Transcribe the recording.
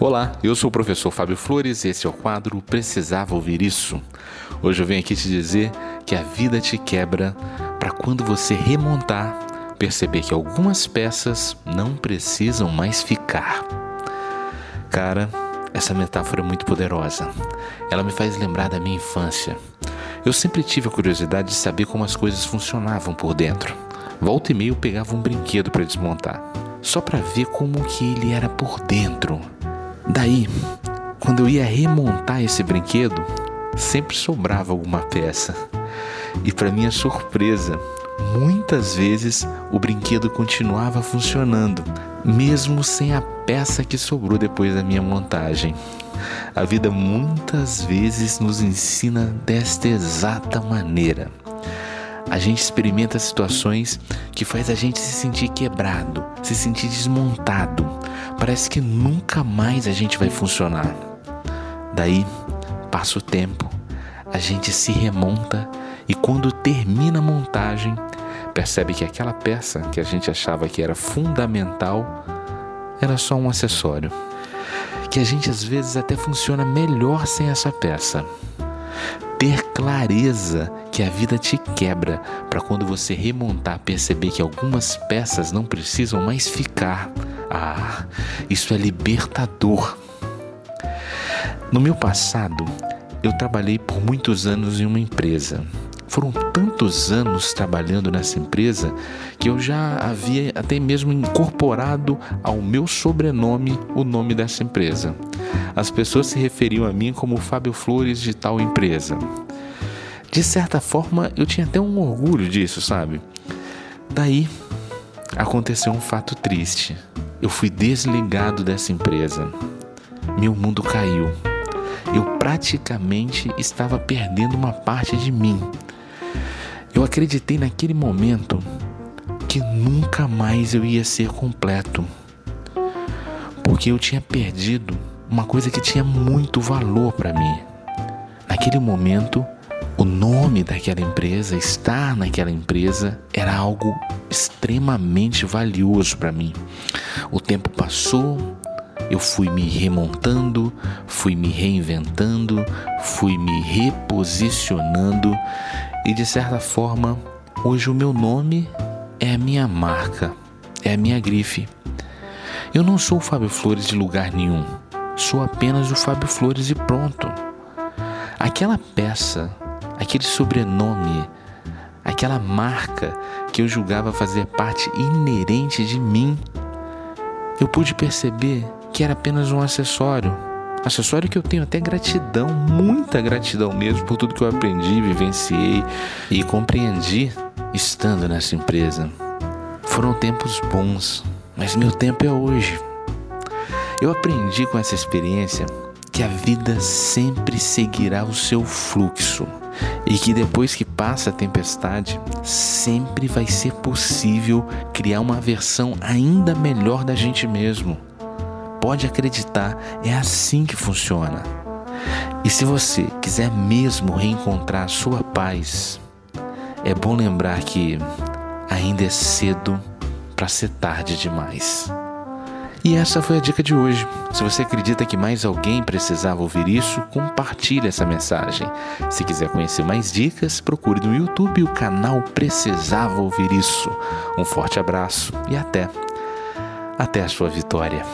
Olá, eu sou o professor Fábio Flores e esse é o quadro Precisava Ouvir Isso. Hoje eu venho aqui te dizer que a vida te quebra para quando você remontar, perceber que algumas peças não precisam mais ficar. Cara, essa metáfora é muito poderosa. Ela me faz lembrar da minha infância. Eu sempre tive a curiosidade de saber como as coisas funcionavam por dentro. Volta e meia eu pegava um brinquedo para desmontar, só para ver como que ele era por dentro. Daí, quando eu ia remontar esse brinquedo, sempre sobrava alguma peça. E para minha surpresa, muitas vezes o brinquedo continuava funcionando, mesmo sem a peça que sobrou depois da minha montagem. A vida muitas vezes nos ensina desta exata maneira. A gente experimenta situações que faz a gente se sentir quebrado, se sentir desmontado. Parece que nunca mais a gente vai funcionar. Daí, passa o tempo, a gente se remonta e quando termina a montagem, percebe que aquela peça que a gente achava que era fundamental era só um acessório. Que a gente às vezes até funciona melhor sem essa peça. Ter clareza que a vida te quebra para quando você remontar perceber que algumas peças não precisam mais ficar. Ah, isso é libertador. No meu passado, eu trabalhei por muitos anos em uma empresa. Foram tantos anos trabalhando nessa empresa que eu já havia até mesmo incorporado ao meu sobrenome o nome dessa empresa. As pessoas se referiam a mim como Fábio Flores de tal empresa. De certa forma, eu tinha até um orgulho disso, sabe? Daí aconteceu um fato triste. Eu fui desligado dessa empresa. Meu mundo caiu. Eu praticamente estava perdendo uma parte de mim. Eu acreditei naquele momento que nunca mais eu ia ser completo, porque eu tinha perdido uma coisa que tinha muito valor para mim. Naquele momento, o nome daquela empresa, estar naquela empresa, era algo extremamente valioso para mim. O tempo passou, eu fui me remontando, fui me reinventando, fui me reposicionando e de certa forma, hoje o meu nome é a minha marca, é a minha grife. Eu não sou o Fábio Flores de lugar nenhum, sou apenas o Fábio Flores e pronto. Aquela peça, aquele sobrenome, aquela marca que eu julgava fazer parte inerente de mim, eu pude perceber que era apenas um acessório Acessório que eu tenho até gratidão, muita gratidão mesmo por tudo que eu aprendi, vivenciei e compreendi estando nessa empresa. Foram tempos bons, mas meu tempo é hoje. Eu aprendi com essa experiência que a vida sempre seguirá o seu fluxo e que depois que passa a tempestade, sempre vai ser possível criar uma versão ainda melhor da gente mesmo pode acreditar, é assim que funciona. E se você quiser mesmo reencontrar sua paz, é bom lembrar que ainda é cedo para ser tarde demais. E essa foi a dica de hoje. Se você acredita que mais alguém precisava ouvir isso, compartilhe essa mensagem. Se quiser conhecer mais dicas, procure no YouTube o canal Precisava Ouvir Isso. Um forte abraço e até. Até a sua vitória.